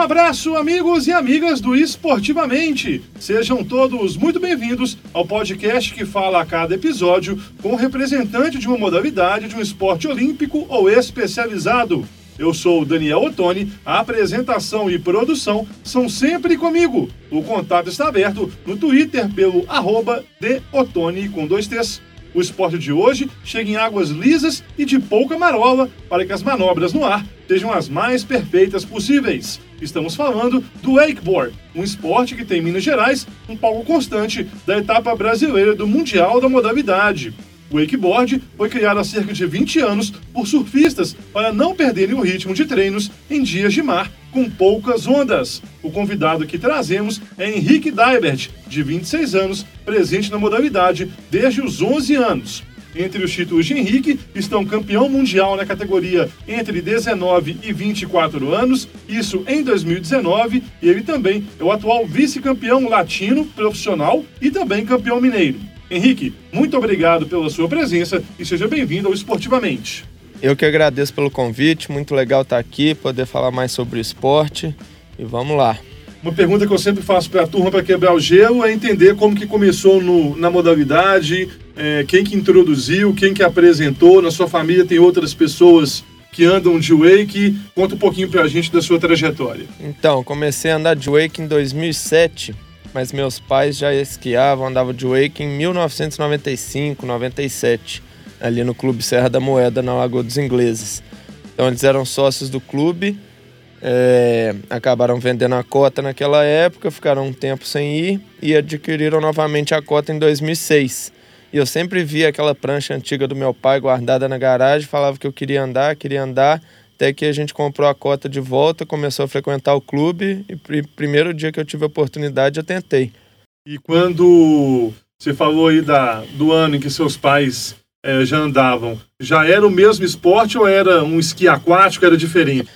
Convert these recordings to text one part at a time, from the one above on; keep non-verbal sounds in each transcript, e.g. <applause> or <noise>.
Um abraço, amigos e amigas do Esportivamente. Sejam todos muito bem-vindos ao podcast que fala a cada episódio com representante de uma modalidade de um esporte olímpico ou especializado. Eu sou o Daniel Ottoni, a apresentação e produção são sempre comigo. O contato está aberto no Twitter pelo arroba de Ottoni com dois T's. O esporte de hoje chega em águas lisas e de pouca marola para que as manobras no ar sejam as mais perfeitas possíveis. Estamos falando do wakeboard, um esporte que tem em Minas Gerais um palco constante da etapa brasileira do Mundial da modalidade. O wakeboard foi criado há cerca de 20 anos por surfistas para não perderem o ritmo de treinos em dias de mar com poucas ondas. O convidado que trazemos é Henrique Daibert, de 26 anos, presente na modalidade desde os 11 anos. Entre os títulos de Henrique estão campeão mundial na categoria entre 19 e 24 anos, isso em 2019, e ele também é o atual vice-campeão latino profissional e também campeão mineiro. Henrique, muito obrigado pela sua presença e seja bem-vindo ao Esportivamente. Eu que agradeço pelo convite, muito legal estar aqui, poder falar mais sobre o esporte e vamos lá. Uma pergunta que eu sempre faço para a turma para quebrar o gelo é entender como que começou no, na modalidade, é, quem que introduziu, quem que apresentou, na sua família tem outras pessoas que andam de wake, conta um pouquinho para a gente da sua trajetória. Então, comecei a andar de wake em 2007, mas meus pais já esquiavam, andavam de wake em 1995, 97, ali no Clube Serra da Moeda, na Lagoa dos Ingleses. Então eles eram sócios do clube, é, acabaram vendendo a cota naquela época, ficaram um tempo sem ir e adquiriram novamente a cota em 2006. E eu sempre via aquela prancha antiga do meu pai guardada na garagem, falava que eu queria andar, queria andar, até que a gente comprou a cota de volta, começou a frequentar o clube e primeiro dia que eu tive a oportunidade eu tentei. E quando você falou aí da, do ano em que seus pais é, já andavam, já era o mesmo esporte ou era um esqui aquático, era diferente?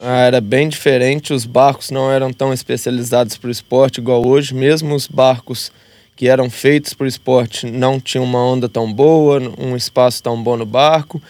Ah, era bem diferente, os barcos não eram tão especializados para o esporte igual hoje, mesmo os barcos que eram feitos para o esporte não tinham uma onda tão boa, um espaço tão bom no barco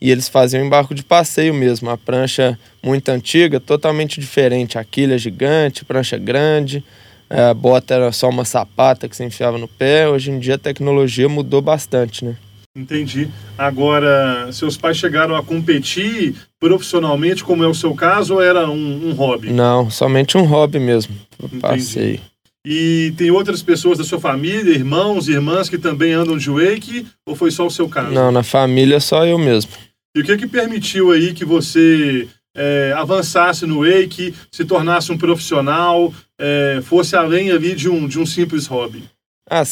e eles faziam embarco de passeio mesmo, a prancha muito antiga, totalmente diferente, a quilha gigante, prancha grande, a bota era só uma sapata que se enfiava no pé. Hoje em dia a tecnologia mudou bastante, né? Entendi. Agora, seus pais chegaram a competir profissionalmente, como é o seu caso, ou era um, um hobby? Não, somente um hobby mesmo. Passeio. E tem outras pessoas da sua família, irmãos, irmãs que também andam de wake, ou foi só o seu caso? Não, na família só eu mesmo. E o que que permitiu aí que você é, avançasse no wake, se tornasse um profissional, é, fosse além ali de um, de um simples hobby? Ah,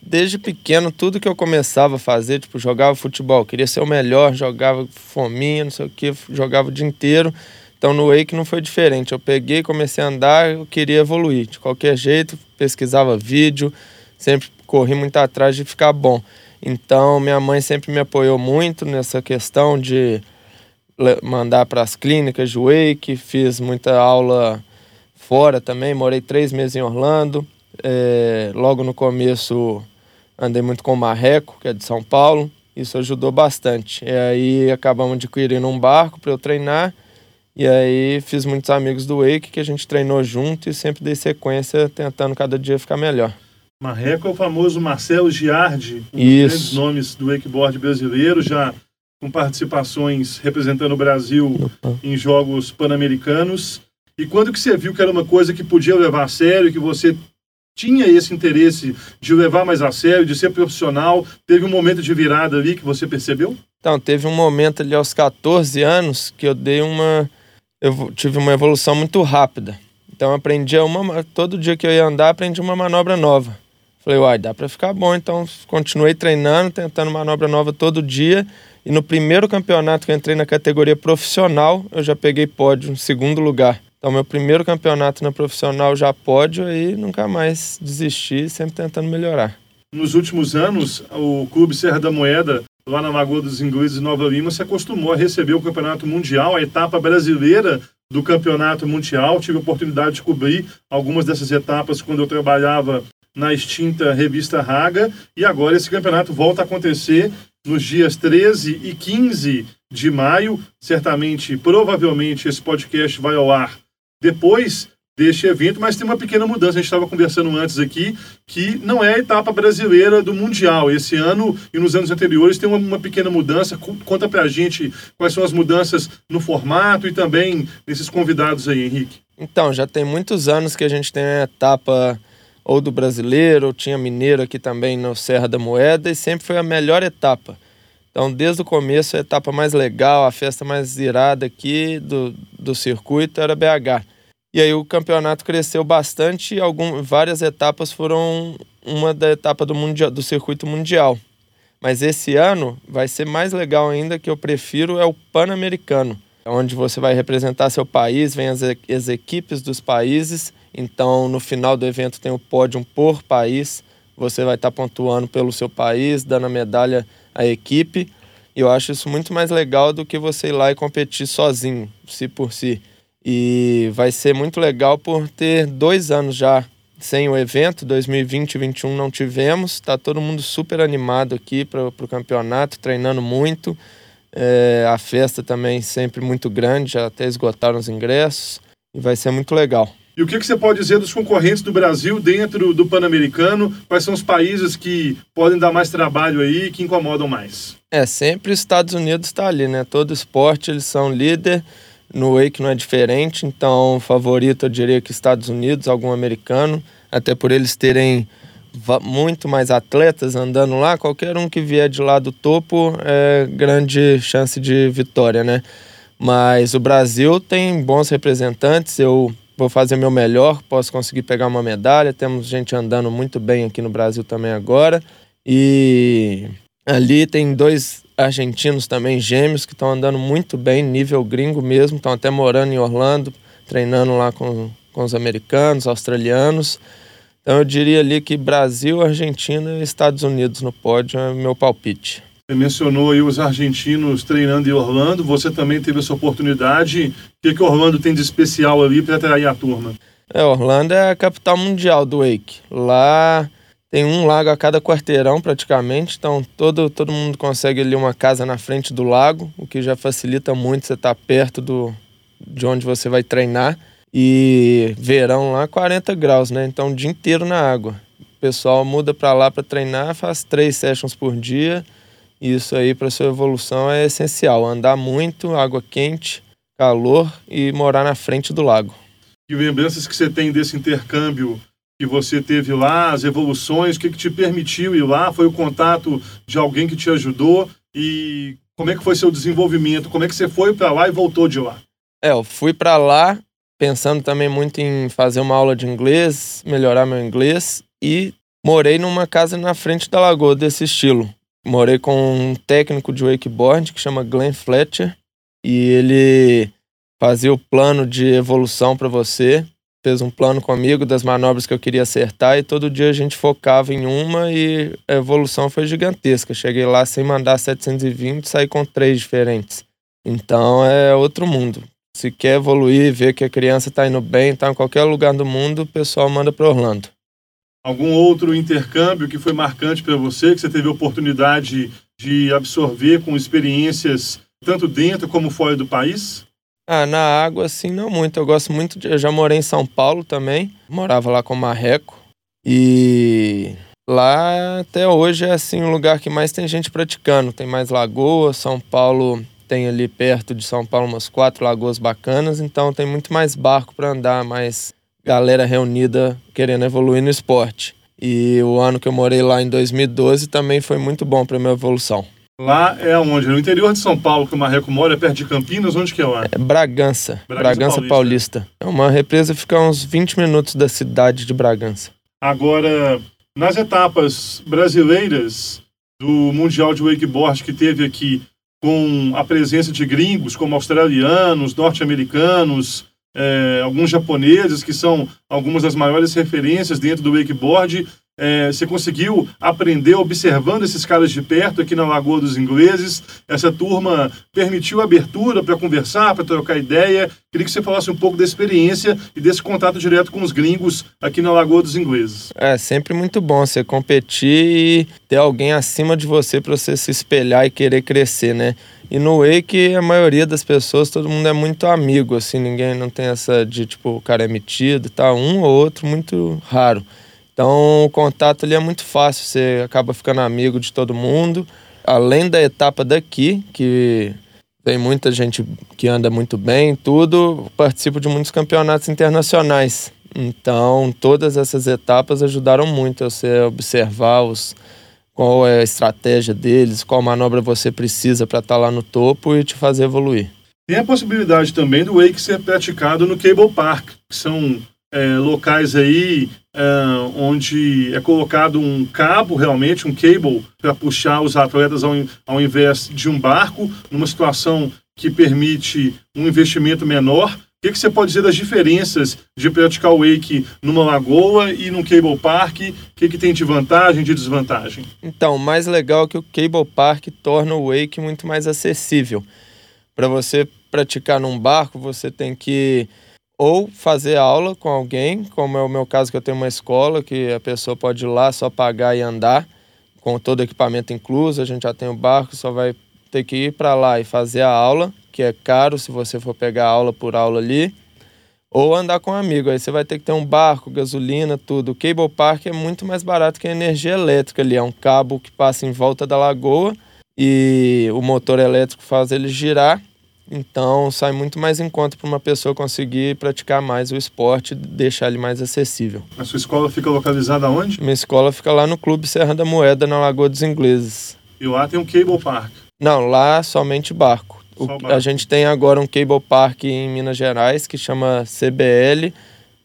desde pequeno, tudo que eu começava a fazer, tipo, jogava futebol, queria ser o melhor, jogava fominha, não sei o que, jogava o dia inteiro. Então no wake não foi diferente. Eu peguei, comecei a andar, eu queria evoluir. De qualquer jeito, pesquisava vídeo, sempre corri muito atrás de ficar bom. Então, minha mãe sempre me apoiou muito nessa questão de mandar para as clínicas de wake, fiz muita aula fora também, morei três meses em Orlando. É, logo no começo andei muito com o Marreco, que é de São Paulo, isso ajudou bastante. E aí acabamos adquirindo um barco para eu treinar, e aí fiz muitos amigos do Wake que a gente treinou junto e sempre dei sequência tentando cada dia ficar melhor. Marreco é o famoso Marcelo Giardi, um dos grandes nomes do wakeboard brasileiro, já com participações representando o Brasil em jogos pan-americanos. E quando que você viu que era uma coisa que podia levar a sério, que você tinha esse interesse de levar mais a sério, de ser profissional? Teve um momento de virada ali que você percebeu? Então, teve um momento ali aos 14 anos que eu dei uma. Eu tive uma evolução muito rápida. Então, eu aprendi uma. Todo dia que eu ia andar, aprendi uma manobra nova. Falei, uai, dá para ficar bom. Então, continuei treinando, tentando manobra nova todo dia. E no primeiro campeonato que eu entrei na categoria profissional, eu já peguei pódio em segundo lugar. Então, meu primeiro campeonato na profissional já pódio e nunca mais desisti, sempre tentando melhorar. Nos últimos anos, o Clube Serra da Moeda, lá na Lagoa dos Ingleses, Nova Lima, se acostumou a receber o Campeonato Mundial, a etapa brasileira do Campeonato Mundial. Tive a oportunidade de cobrir algumas dessas etapas quando eu trabalhava na extinta revista Raga. E agora esse campeonato volta a acontecer nos dias 13 e 15 de maio. Certamente, provavelmente, esse podcast vai ao ar depois deste evento, mas tem uma pequena mudança. A gente estava conversando antes aqui que não é a etapa brasileira do Mundial. Esse ano e nos anos anteriores tem uma, uma pequena mudança. Conta pra gente quais são as mudanças no formato e também nesses convidados aí, Henrique. Então, já tem muitos anos que a gente tem a etapa ou do brasileiro, ou tinha mineiro aqui também no Serra da Moeda, e sempre foi a melhor etapa. Então, desde o começo, a etapa mais legal, a festa mais irada aqui do, do circuito era BH. E aí o campeonato cresceu bastante e algum, várias etapas foram uma da etapa do, mundial, do circuito mundial. Mas esse ano vai ser mais legal ainda, que eu prefiro, é o Pan-Americano, onde você vai representar seu país, vem as, as equipes dos países. Então, no final do evento tem o pódio por país. Você vai estar pontuando pelo seu país, dando a medalha à equipe. E eu acho isso muito mais legal do que você ir lá e competir sozinho, si por si. E vai ser muito legal por ter dois anos já sem o evento, 2020 e 2021 não tivemos. Está todo mundo super animado aqui para o campeonato, treinando muito. É, a festa também sempre muito grande, já até esgotaram os ingressos e vai ser muito legal. E o que, que você pode dizer dos concorrentes do Brasil dentro do Pan-Americano? Quais são os países que podem dar mais trabalho aí, que incomodam mais? É, sempre os Estados Unidos está ali, né? Todo esporte eles são líder no Wake não é diferente, então favorito eu diria que Estados Unidos, algum americano, até por eles terem muito mais atletas andando lá, qualquer um que vier de lá do topo é grande chance de vitória, né? Mas o Brasil tem bons representantes, eu vou fazer meu melhor, posso conseguir pegar uma medalha, temos gente andando muito bem aqui no Brasil também agora. E ali tem dois argentinos também, gêmeos, que estão andando muito bem, nível gringo mesmo, estão até morando em Orlando, treinando lá com, com os americanos, australianos. Então eu diria ali que Brasil, Argentina e Estados Unidos no pódio é meu palpite. Mencionou aí os argentinos treinando em Orlando, você também teve essa oportunidade. O que, que Orlando tem de especial ali para atrair a turma? É, Orlando é a capital mundial do wake. Lá tem um lago a cada quarteirão praticamente, então todo, todo mundo consegue ali uma casa na frente do lago, o que já facilita muito você estar tá perto do, de onde você vai treinar. E verão lá 40 graus, né? Então o dia inteiro na água. O pessoal muda para lá para treinar, faz três sessions por dia. Isso aí para sua evolução é essencial. Andar muito, água quente, calor e morar na frente do lago. Que lembranças que você tem desse intercâmbio que você teve lá, as evoluções, o que, que te permitiu ir lá? Foi o contato de alguém que te ajudou? E como é que foi seu desenvolvimento? Como é que você foi para lá e voltou de lá? É, eu fui para lá pensando também muito em fazer uma aula de inglês, melhorar meu inglês e morei numa casa na frente da lagoa desse estilo. Morei com um técnico de wakeboard que chama Glenn Fletcher e ele fazia o plano de evolução para você fez um plano comigo das manobras que eu queria acertar e todo dia a gente focava em uma e a evolução foi gigantesca. Cheguei lá sem mandar 720, saí com três diferentes. Então é outro mundo. Se quer evoluir, ver que a criança está indo bem, está em qualquer lugar do mundo, o pessoal manda para Orlando. Algum outro intercâmbio que foi marcante para você, que você teve oportunidade de absorver com experiências tanto dentro como fora do país? Ah, na água, assim, não muito. Eu gosto muito de. Eu já morei em São Paulo também. Morava lá com Marreco. E lá até hoje é assim o lugar que mais tem gente praticando. Tem mais lagoas. São Paulo tem ali perto de São Paulo umas quatro lagoas bacanas. Então tem muito mais barco para andar, mais galera reunida querendo evoluir no esporte. E o ano que eu morei lá em 2012 também foi muito bom para minha evolução. Lá é onde? No interior de São Paulo, que o Marreco mora, é perto de Campinas, onde que é lá? É Bragança, Bragança, Bragança Paulista. Paulista. É uma represa fica a uns 20 minutos da cidade de Bragança. Agora, nas etapas brasileiras do Mundial de Wakeboard que teve aqui, com a presença de gringos como australianos, norte-americanos, é, alguns japoneses, que são algumas das maiores referências dentro do wakeboard, é, você conseguiu aprender observando esses caras de perto aqui na Lagoa dos Ingleses. Essa turma permitiu abertura para conversar, para trocar ideia. Queria que você falasse um pouco da experiência e desse contato direto com os gringos aqui na Lagoa dos Ingleses. É sempre muito bom você competir e ter alguém acima de você para você se espelhar e querer crescer, né? E no wake, a maioria das pessoas, todo mundo é muito amigo, assim, ninguém não tem essa de, tipo, o cara é metido, tá? Um ou outro, muito raro. Então, o contato ali é muito fácil, você acaba ficando amigo de todo mundo. Além da etapa daqui, que tem muita gente que anda muito bem, tudo, participo de muitos campeonatos internacionais. Então, todas essas etapas ajudaram muito a você observar os, qual é a estratégia deles, qual manobra você precisa para estar tá lá no topo e te fazer evoluir. Tem a possibilidade também do wake ser praticado no Cable Park, que são é, locais aí é, onde é colocado um cabo, realmente, um cable, para puxar os atletas ao, ao invés de um barco, numa situação que permite um investimento menor que, que você pode dizer das diferenças de praticar o wake numa lagoa e num cable park? O que, que tem de vantagem e de desvantagem? Então, o mais legal é que o cable park torna o wake muito mais acessível. Para você praticar num barco, você tem que ou fazer aula com alguém, como é o meu caso que eu tenho uma escola que a pessoa pode ir lá só pagar e andar com todo o equipamento incluso, a gente já tem o barco, só vai ter que ir para lá e fazer a aula que é caro se você for pegar aula por aula ali, ou andar com um amigo. Aí você vai ter que ter um barco, gasolina, tudo. O cable park é muito mais barato que a energia elétrica ali. É um cabo que passa em volta da lagoa e o motor elétrico faz ele girar. Então sai muito mais em conta para uma pessoa conseguir praticar mais o esporte e deixar ele mais acessível. A sua escola fica localizada onde? Minha escola fica lá no Clube Serra da Moeda, na Lagoa dos Ingleses. E lá tem um cable park? Não, lá somente barco. O, a gente tem agora um cable park em Minas Gerais que chama CBL,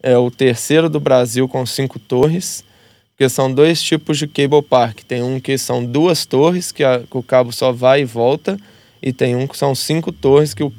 é o terceiro do Brasil com cinco torres, porque são dois tipos de cable park. Tem um que são duas torres, que, a, que o cabo só vai e volta, e tem um que são cinco torres, que o,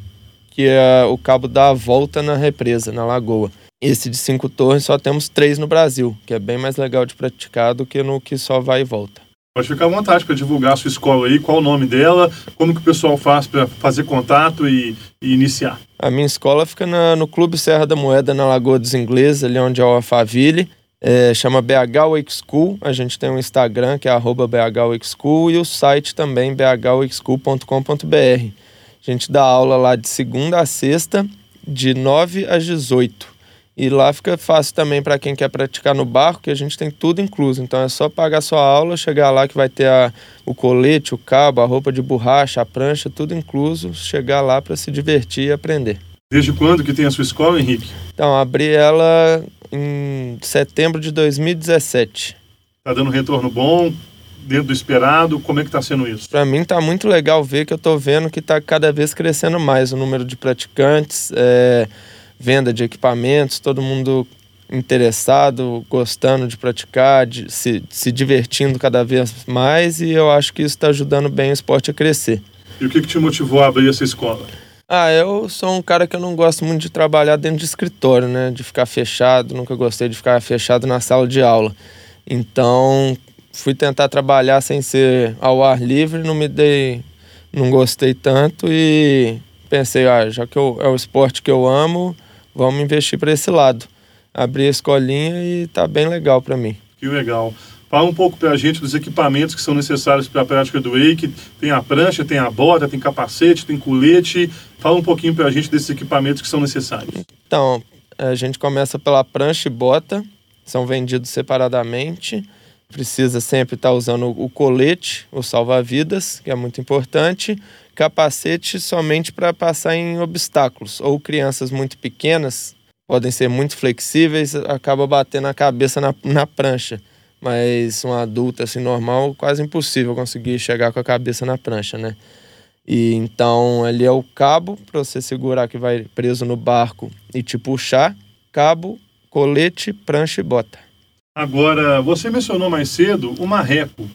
que é, o cabo dá a volta na represa, na lagoa. Esse de cinco torres só temos três no Brasil, que é bem mais legal de praticar do que no que só vai e volta. Pode ficar à vontade para divulgar a sua escola aí, qual o nome dela, como que o pessoal faz para fazer contato e, e, iniciar. A minha escola fica na, no Clube Serra da Moeda, na Lagoa dos Ingleses, ali onde é o Alphaville. É, chama BH Wake School. A gente tem um Instagram que é BH Wake School e o site também bhwakeschool.com.br. A gente dá aula lá de segunda a sexta, de 9 às 18. E lá fica fácil também para quem quer praticar no barco, que a gente tem tudo incluso. Então é só pagar sua aula, chegar lá que vai ter a, o colete, o cabo, a roupa de borracha, a prancha, tudo incluso. Chegar lá para se divertir e aprender. Desde quando que tem a sua escola, Henrique? Então, abri ela em setembro de 2017. Tá dando retorno bom? Dentro do esperado, como é que está sendo isso? Para mim tá muito legal ver que eu estou vendo que está cada vez crescendo mais o número de praticantes. É venda de equipamentos, todo mundo interessado, gostando de praticar, de, se, se divertindo cada vez mais e eu acho que isso está ajudando bem o esporte a crescer. E o que, que te motivou a abrir essa escola? Ah, eu sou um cara que eu não gosto muito de trabalhar dentro de escritório, né? De ficar fechado, nunca gostei de ficar fechado na sala de aula. Então, fui tentar trabalhar sem ser ao ar livre, não me dei, não gostei tanto e pensei, ah, já que eu, é o esporte que eu amo, vamos investir para esse lado. Abri a escolinha e tá bem legal para mim. Que legal. Fala um pouco para a gente dos equipamentos que são necessários para a prática do wake. Tem a prancha, tem a bota, tem capacete, tem colete. Fala um pouquinho para a gente desses equipamentos que são necessários. Então, a gente começa pela prancha e bota, são vendidos separadamente. Precisa sempre estar tá usando o colete, o salva-vidas, que é muito importante, capacete somente para passar em obstáculos. Ou crianças muito pequenas podem ser muito flexíveis, acaba batendo a cabeça na, na prancha. Mas um adulto assim normal, quase impossível conseguir chegar com a cabeça na prancha, né? E então ali é o cabo para você segurar que vai preso no barco e te puxar, cabo, colete, prancha e bota. Agora, você mencionou mais cedo o marreco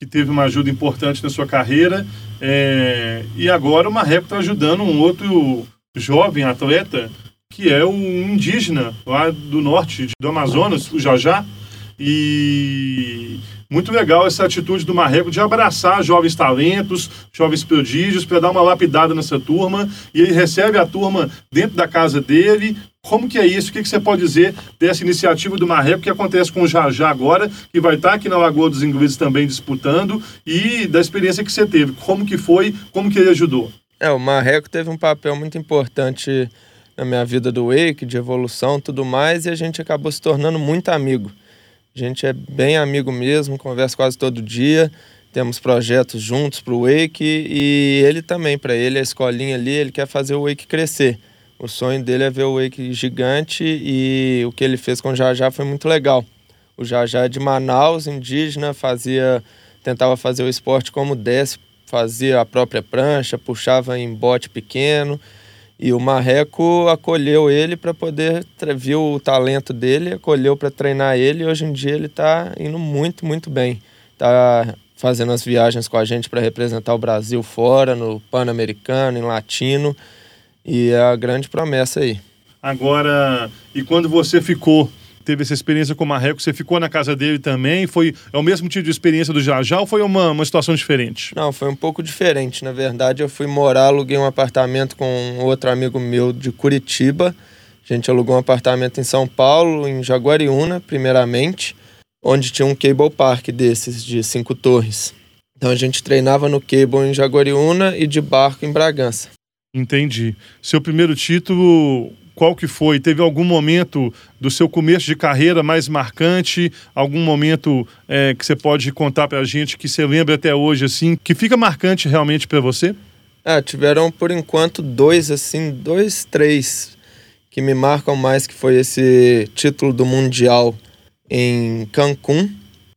que teve uma ajuda importante na sua carreira. É, e agora o Marreco está ajudando um outro jovem atleta, que é um indígena lá do norte do Amazonas, o Jajá. E muito legal essa atitude do Marreco de abraçar jovens talentos, jovens prodígios, para dar uma lapidada nessa turma. E ele recebe a turma dentro da casa dele, Como que é isso? O que, que você pode dizer dessa iniciativa do Marreco que acontece com o Jajá agora, que vai estar aqui na Lagoa dos Ingleses também disputando, e da experiência que você teve? Como que foi? Como que ele ajudou? É, o Marreco teve um papel muito importante na minha vida do Wake, de evolução tudo mais, e a gente acabou se tornando muito amigo. A gente é bem amigo mesmo, conversa quase todo dia temos projetos juntos para o Wake e ele também, para ele, a escolinha ali, ele quer fazer o Wake crescer. O sonho dele é ver o Wake gigante e o que ele fez com o Jajá foi muito legal. O Jajá é de Manaus, indígena, fazia, tentava fazer o esporte como desce, fazia a própria prancha, puxava em bote pequeno. E o Marreco acolheu ele para poder, viu o talento dele, acolheu para treinar ele e hoje em dia ele está indo muito, muito bem. Está fazendo as viagens com a gente para representar o Brasil fora, no Pan-Americano, em Latino. E é a grande promessa aí. Agora, e quando você ficou, teve essa experiência com o Marreco, você ficou na casa dele também? Foi é o mesmo tipo de experiência do Jajá ou foi uma, uma situação diferente? Não, foi um pouco diferente. Na verdade, eu fui morar, aluguei um apartamento com outro amigo meu de Curitiba. A gente alugou um apartamento em São Paulo, em Jaguariúna, primeiramente onde tinha um cable park desses de cinco torres. Então a gente treinava no cable em Jaguariúna e de barco em Bragança. Entendi. Seu primeiro título, qual que foi? Teve algum momento do seu começo de carreira mais marcante? Algum momento é, que você pode contar para a gente que você lembra até hoje, assim, que fica marcante realmente para você? Ah, tiveram por enquanto dois, assim, dois, três que me marcam mais, que foi esse título do Mundial em Cancún,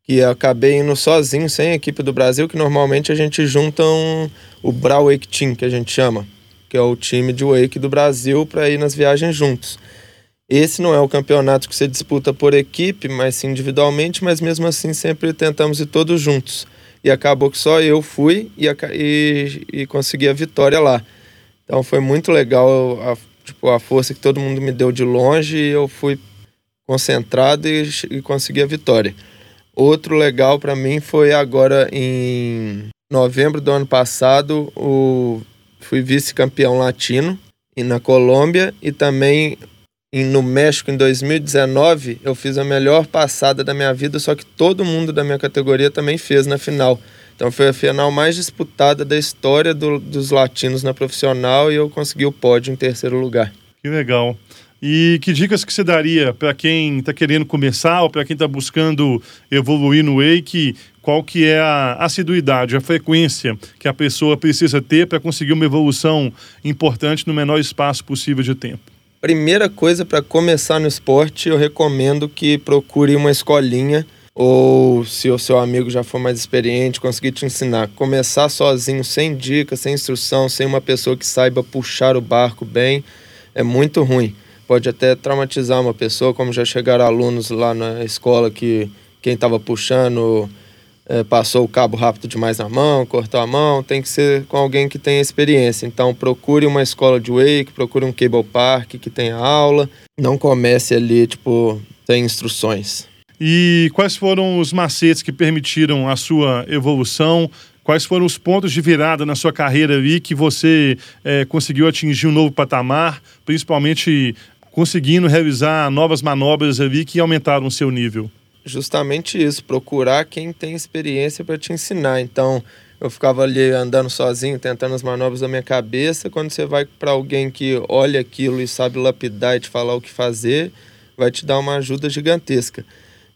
que acabei indo sozinho, sem a equipe do Brasil, que normalmente a gente junta um, o Bra Wake Team, que a gente chama, que é o time de wake do Brasil, para ir nas viagens juntos. Esse não é o campeonato que você disputa por equipe, mas sim individualmente, mas mesmo assim sempre tentamos ir todos juntos. E acabou que só eu fui e, e, e consegui a vitória lá. Então foi muito legal a, tipo, a força que todo mundo me deu de longe e eu fui concentrado e, e consegui a vitória. Outro legal para mim foi agora em novembro do ano passado, o, fui vice-campeão latino e na Colômbia e também no México em 2019 eu fiz a melhor passada da minha vida, só que todo mundo da minha categoria também fez na final. Então foi a final mais disputada da história do, dos latinos na profissional e eu consegui o pódio em terceiro lugar. Que legal. E que dicas que você daria para quem está querendo começar ou para quem está buscando evoluir no Wake? Qual que é a assiduidade, a frequência que a pessoa precisa ter para conseguir uma evolução importante no menor espaço possível de tempo? Primeira coisa para começar no esporte, eu recomendo que procure uma escolinha ou se o seu amigo já for mais experiente, conseguir te ensinar. Começar sozinho, sem dicas, sem instrução, sem uma pessoa que saiba puxar o barco bem, é muito ruim pode até traumatizar uma pessoa, como já chegaram alunos lá na escola que quem estava puxando é, passou o cabo rápido demais na mão, cortou a mão, tem que ser com alguém que tenha experiência. Então procure uma escola de wake, procure um cable park que tenha aula, não comece ali, tipo, sem instruções. E quais foram os macetes que permitiram a sua evolução? Quais foram os pontos de virada na sua carreira ali que você é, conseguiu atingir um novo patamar, principalmente conseguindo realizar novas manobras ali que aumentaram o seu nível? Justamente isso, procurar quem tem experiência para te ensinar. Então, eu ficava ali andando sozinho, tentando as manobras da minha cabeça. Quando você vai para alguém que olha aquilo e sabe lapidar e te falar o que fazer, vai te dar uma ajuda gigantesca.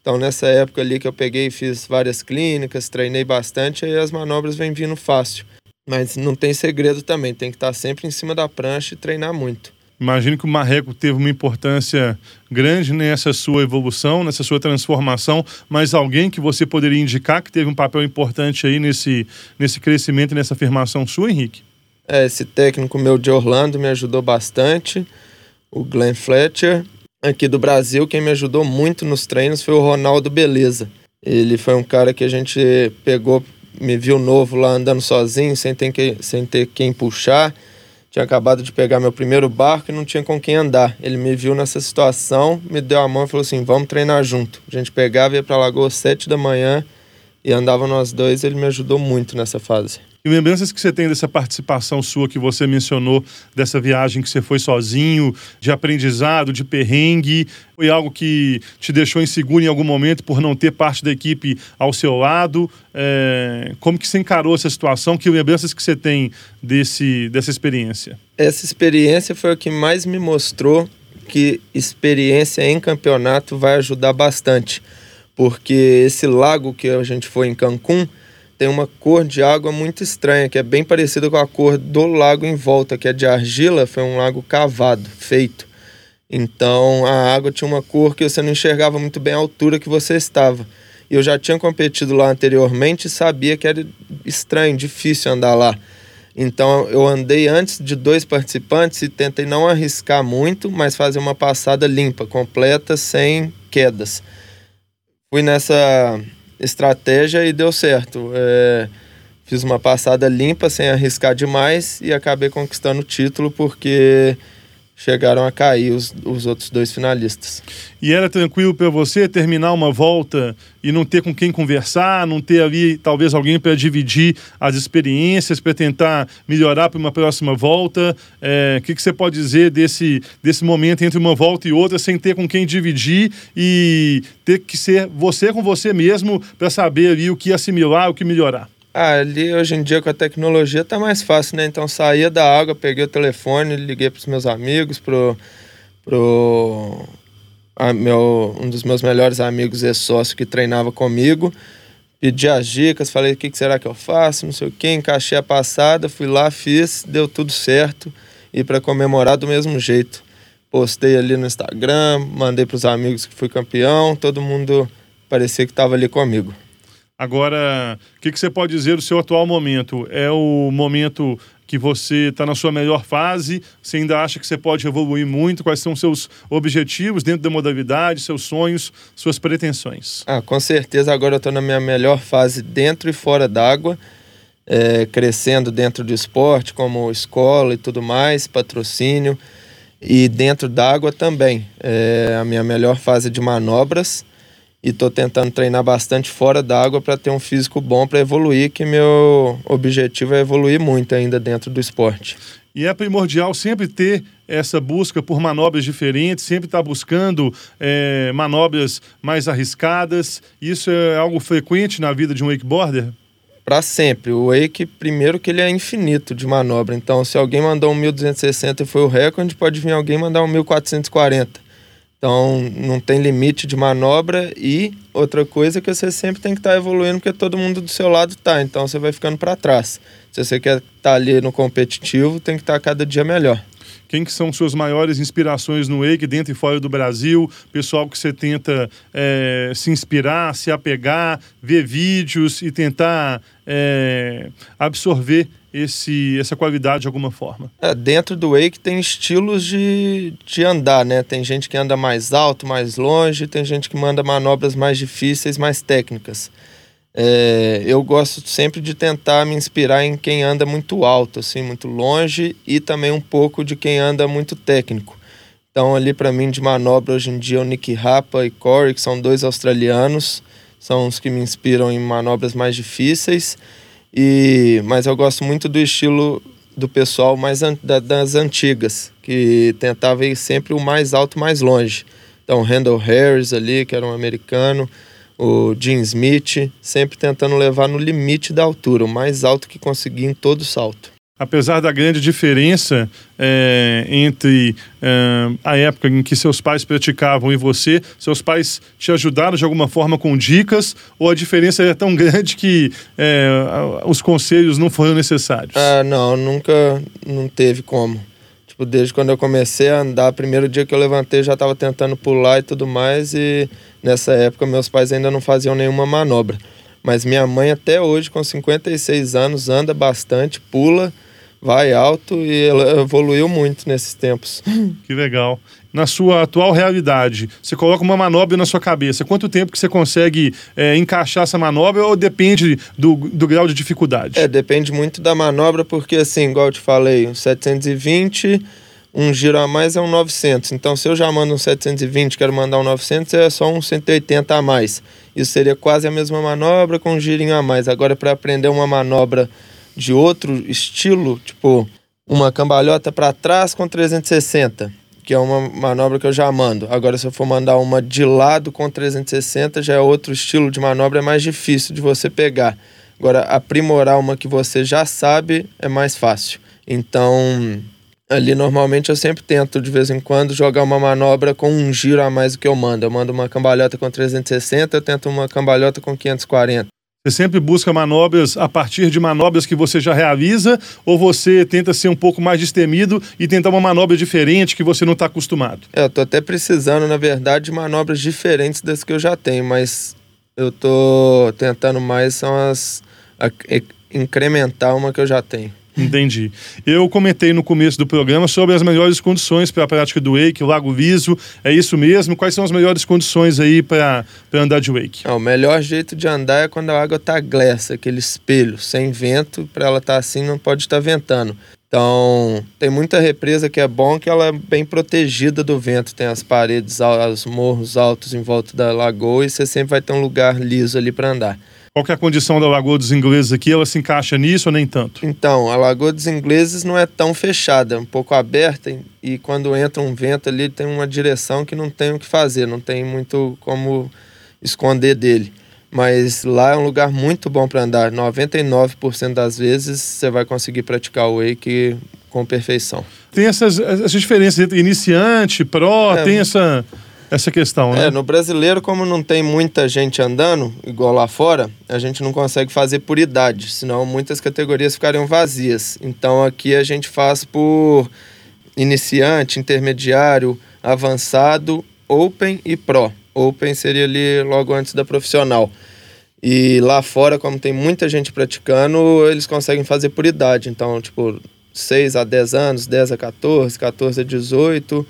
Então, nessa época ali que eu peguei e fiz várias clínicas, treinei bastante, aí as manobras vêm vindo fácil. Mas não tem segredo também, tem que estar sempre em cima da prancha e treinar muito. Imagino que o Marreco teve uma importância grande nessa sua evolução, nessa sua transformação, mas alguém que você poderia indicar que teve um papel importante aí nesse, nesse crescimento e nessa afirmação sua, Henrique? É, esse técnico meu de Orlando me ajudou bastante, o Glenn Fletcher. Aqui do Brasil, quem me ajudou muito nos treinos foi o Ronaldo Beleza. Ele foi um cara que a gente pegou, me viu novo lá andando sozinho, sem ter, que, sem ter quem puxar tinha acabado de pegar meu primeiro barco e não tinha com quem andar. Ele me viu nessa situação, me deu a mão e falou assim: vamos treinar junto. A gente pegava, ia para a lagoa às sete da manhã e andava nós dois. Ele me ajudou muito nessa fase. Que lembranças que você tem dessa participação sua que você mencionou, dessa viagem que você foi sozinho, de aprendizado, de perrengue? Foi algo que te deixou inseguro em algum momento por não ter parte da equipe ao seu lado? É, como que você encarou essa situação? Que lembranças que você tem desse, dessa experiência? Essa experiência foi o que mais me mostrou que experiência em campeonato vai ajudar bastante. Porque esse lago que a gente foi em Cancún tem uma cor de água muito estranha, que é bem parecida com a cor do lago em volta, que é de argila, foi um lago cavado, feito. Então a água tinha uma cor que você não enxergava muito bem a altura que você estava. E eu já tinha competido lá anteriormente e sabia que era estranho, difícil andar lá. Então eu andei antes de dois participantes e tentei não arriscar muito, mas fazer uma passada limpa, completa, sem quedas. Fui nessa estratégia e deu certo. É, fiz uma passada limpa, sem arriscar demais e acabei conquistando o título porque chegaram a cair os, os outros dois finalistas. E era tranquilo para você terminar uma volta e não ter com quem conversar, não ter ali talvez alguém para dividir as experiências, para tentar melhorar para uma próxima volta? É, o é, que, que você pode dizer desse, desse momento entre uma volta e outra sem ter com quem dividir e ter que ser você com você mesmo para saber ali o que assimilar, o que melhorar? Ali hoje em dia com a tecnologia tá mais fácil, né? Então saía da água, peguei o telefone, liguei pros meus amigos, pro, pro a meu, um dos meus melhores amigos é sócio que treinava comigo, pedi as dicas, falei o que, que será que eu faço, não sei o que, encaixei a passada, fui lá, fiz, deu tudo certo e para comemorar do mesmo jeito. Postei ali no Instagram, mandei pros amigos que fui campeão, todo mundo parecia que estava ali comigo. Agora, o que, que, você pode dizer do seu atual momento? É o momento que você está na sua melhor fase? Você ainda acha que você pode evoluir muito? Quais são seus objetivos dentro da modalidade, seus sonhos, suas pretensões? Ah, com certeza agora eu estou na minha melhor fase dentro e fora d'água, é, crescendo dentro do esporte, como escola e tudo mais, patrocínio. E dentro d'água também. É a minha melhor fase de manobras e estou tentando treinar bastante fora d'água para ter um físico bom para evoluir, que meu objetivo é evoluir muito ainda dentro do esporte. E é primordial sempre ter essa busca por manobras diferentes, sempre estar tá buscando é, manobras mais arriscadas. Isso é algo frequente na vida de um wakeboarder? Para sempre. O wake, primeiro que ele é infinito de manobra. Então, se alguém mandou um 1260 e foi o recorde, pode vir alguém mandar um 1440. Então, não tem limite de manobra e outra coisa é que você sempre tem que estar tá evoluindo porque todo mundo do seu lado tá, então você vai ficando para trás. Se você quer estar tá ali no competitivo, tem que estar tá cada dia melhor. Quem que são suas maiores inspirações no wake dentro e fora do Brasil? Pessoal que você tenta é, se inspirar, se apegar, ver vídeos e tentar é, absorver esse, essa qualidade de alguma forma? É, dentro do wake tem estilos de, de andar, né? Tem gente que anda mais alto, mais longe, tem gente que manda manobras mais difíceis, mais técnicas. É, eu gosto sempre de tentar me inspirar em quem anda muito alto, assim, muito longe, e também um pouco de quem anda muito técnico. Então, ali para mim, de manobra hoje em dia, o Nick Rapa e Corey, que são dois australianos, são os que me inspiram em manobras mais difíceis. E, mas eu gosto muito do estilo do pessoal mais an, da, das antigas, que tentava ir sempre o mais alto, mais longe. Então, Randall Harris ali, que era um americano, o Jim Smith, sempre tentando levar no limite da altura, o mais alto que conseguia em todo salto apesar da grande diferença é, entre é, a época em que seus pais praticavam e você, seus pais te ajudaram de alguma forma com dicas ou a diferença é tão <laughs> grande que é, os conselhos não foram necessários? Ah, não, nunca não teve como. Tipo, desde quando eu comecei a andar, primeiro dia que eu levantei já estava tentando pular e tudo mais e nessa época meus pais ainda não faziam nenhuma manobra. Mas minha mãe até hoje, com 56 anos, anda bastante, pula vai alto e ela evoluiu muito nesses tempos. <laughs> Que legal. Na sua atual realidade, você coloca uma manobra na sua cabeça. Quanto tempo que você consegue é, encaixar essa manobra ou depende do, do grau de dificuldade? É, depende muito da manobra, porque assim, igual eu te falei, um 720, um giro a mais é um 900. Então, se eu já mando um 720, quero mandar um 900, é só um 180 a mais. Isso seria quase a mesma manobra com um girinho a mais. Agora, para aprender uma manobra de outro estilo, tipo uma cambalhota para trás com 360, que é uma manobra que eu já mando. Agora, se eu for mandar uma de lado com 360, já é outro estilo de manobra, é mais difícil de você pegar. Agora, aprimorar uma que você já sabe é mais fácil. Então, ali normalmente eu sempre tento de vez em quando jogar uma manobra com um giro a mais do que eu mando. Eu mando uma cambalhota com 360, eu tento uma cambalhota com 540. Você sempre busca manobras a partir de manobras que você já realiza ou você tenta ser um pouco mais destemido e tentar uma manobra diferente que você não está acostumado? É, eu tô até precisando, na verdade, de manobras diferentes das que eu já tenho, mas eu tô tentando mais são as a, incrementar uma que eu já tenho. Entendi. Eu comentei no começo do programa sobre as melhores condições para a prática do wake, Lago Liso. É isso mesmo? Quais são as melhores condições aí para andar de wake? É, o melhor jeito de andar é quando a água está glessa, aquele espelho, sem vento. Para ela estar tá assim, não pode estar tá ventando. Então, tem muita represa que é bom que ela é bem protegida do vento. Tem as paredes, os morros altos em volta da lagoa e você sempre vai ter um lugar liso ali para andar. Qual é a condição da Lagoa dos Ingleses aqui? Ela se encaixa nisso ou nem tanto? Então, a Lagoa dos Ingleses não é tão fechada, é um pouco aberta e quando entra um vento ali tem uma direção que não tem o que fazer, não tem muito como esconder dele. Mas lá é um lugar muito bom para andar. 99% das vezes você vai conseguir praticar o wake com perfeição. Tem essas, essas diferenças entre iniciante, pró, é, tem essa essa questão, né? É, no brasileiro, como não tem muita gente andando, igual lá fora, a gente não consegue fazer por idade, senão muitas categorias ficariam vazias. Então aqui a gente faz por iniciante, intermediário, avançado, open e pro. Open seria ali logo antes da profissional. E lá fora, como tem muita gente praticando, eles conseguem fazer por idade. Então, tipo, 6 a 10 anos, 10 a 14, 14 a 18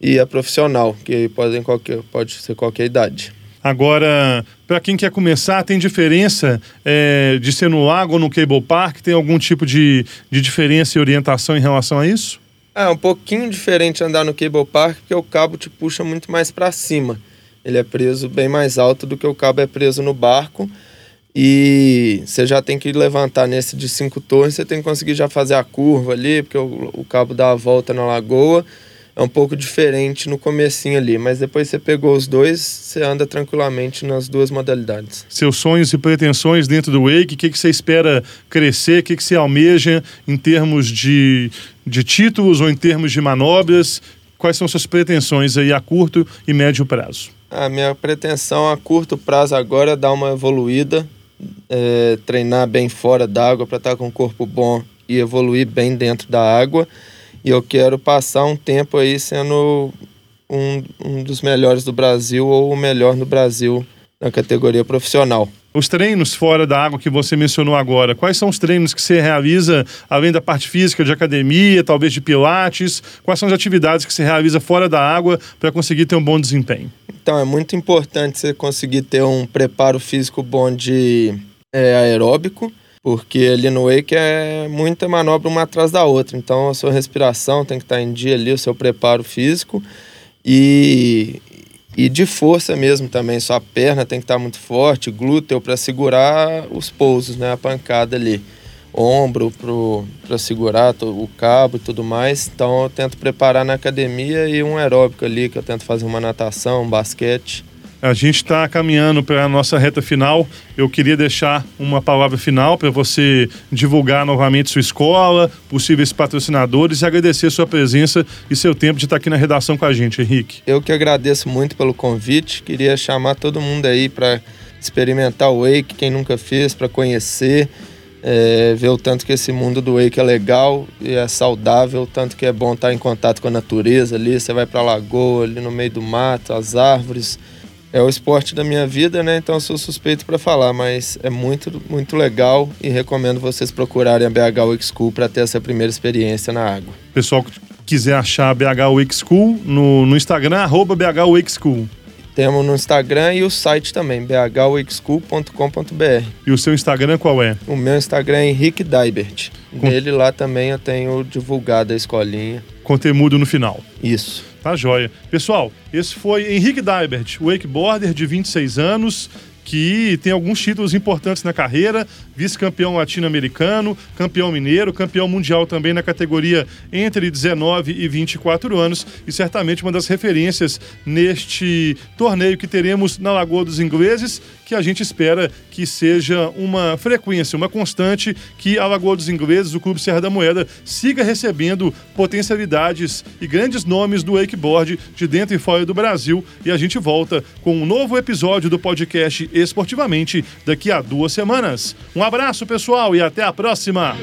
e a profissional, que podem qualquer, pode ser qualquer idade. Agora, para quem quer começar, tem diferença é, de ser no lago ou no cable park? Tem algum tipo de, de diferença e orientação em relação a isso? É um pouquinho diferente andar no cable park, porque o cabo te puxa muito mais para cima. Ele é preso bem mais alto do que o cabo é preso no barco. E você já tem que levantar nesse de cinco torres, você tem que conseguir já fazer a curva ali, porque o, o cabo dá a volta na lagoa é um pouco diferente no comecinho ali, mas depois você pegou os dois, você anda tranquilamente nas duas modalidades. Seus sonhos e pretensões dentro do Wake, o que, que você espera crescer, o que, que você almeja em termos de, de títulos ou em termos de manobras? Quais são suas pretensões aí a curto e médio prazo? A minha pretensão a curto prazo agora é dar uma evoluída, é, treinar bem fora d'água para estar com um corpo bom e evoluir bem dentro da água e eu quero passar um tempo aí sendo um, um dos melhores do Brasil ou o melhor no Brasil na categoria profissional. Os treinos fora da água que você mencionou agora, quais são os treinos que você realiza, além da parte física de academia, talvez de pilates? Quais são as atividades que você realiza fora da água para conseguir ter um bom desempenho? Então, é muito importante você conseguir ter um preparo físico bom de é, aeróbico, porque ali no wake é muita manobra uma atrás da outra. Então a sua respiração tem que estar em dia ali, o seu preparo físico e, e de força mesmo também. Sua perna tem que estar muito forte, glúteo para segurar os pousos, né, a pancada ali. Ombro para segurar o cabo e tudo mais. Então eu tento preparar na academia e um aeróbico ali, que eu tento fazer uma natação, um basquete. A gente está caminhando para a nossa reta final. Eu queria deixar uma palavra final para você divulgar novamente sua escola, possíveis patrocinadores e agradecer sua presença e seu tempo de estar aqui na redação com a gente, Henrique. Eu que agradeço muito pelo convite. Queria chamar todo mundo aí para experimentar o Wake, quem nunca fez, para conhecer, é, ver o tanto que esse mundo do Wake é legal e é saudável, o tanto que é bom estar em contato com a natureza ali. Você vai para a lagoa, ali no meio do mato, as árvores é o esporte da minha vida, né? Então eu sou suspeito para falar, mas é muito, muito legal e recomendo vocês procurarem a BH Wake School para ter essa primeira experiência na água. Pessoal que quiser achar a BH Wake School no, no Instagram, arroba BH Wake School. Temos no Instagram e o site também, bhwakeschool.com.br. E o seu Instagram qual é? O meu Instagram é Henrique Daibert. Com... Nele lá também eu tenho divulgado a escolinha. Conteúdo no final. Isso. Tá joia. Pessoal, esse foi Henrique Daibert, wakeboarder de 26 anos, que tem alguns títulos importantes na carreira, vice-campeão latino-americano, campeão mineiro, campeão mundial também na categoria entre 19 e 24 anos e certamente uma das referências neste torneio que teremos na Lagoa dos Ingleses, que a gente espera que seja uma frequência, uma constante, que a Lagoa dos Ingleses, o Clube Serra da Moeda, siga recebendo potencialidades e grandes nomes do wakeboard de dentro e fora do Brasil. E a gente volta com um novo episódio do podcast Esportivamente daqui a duas semanas. Um abraço, pessoal, e até a próxima!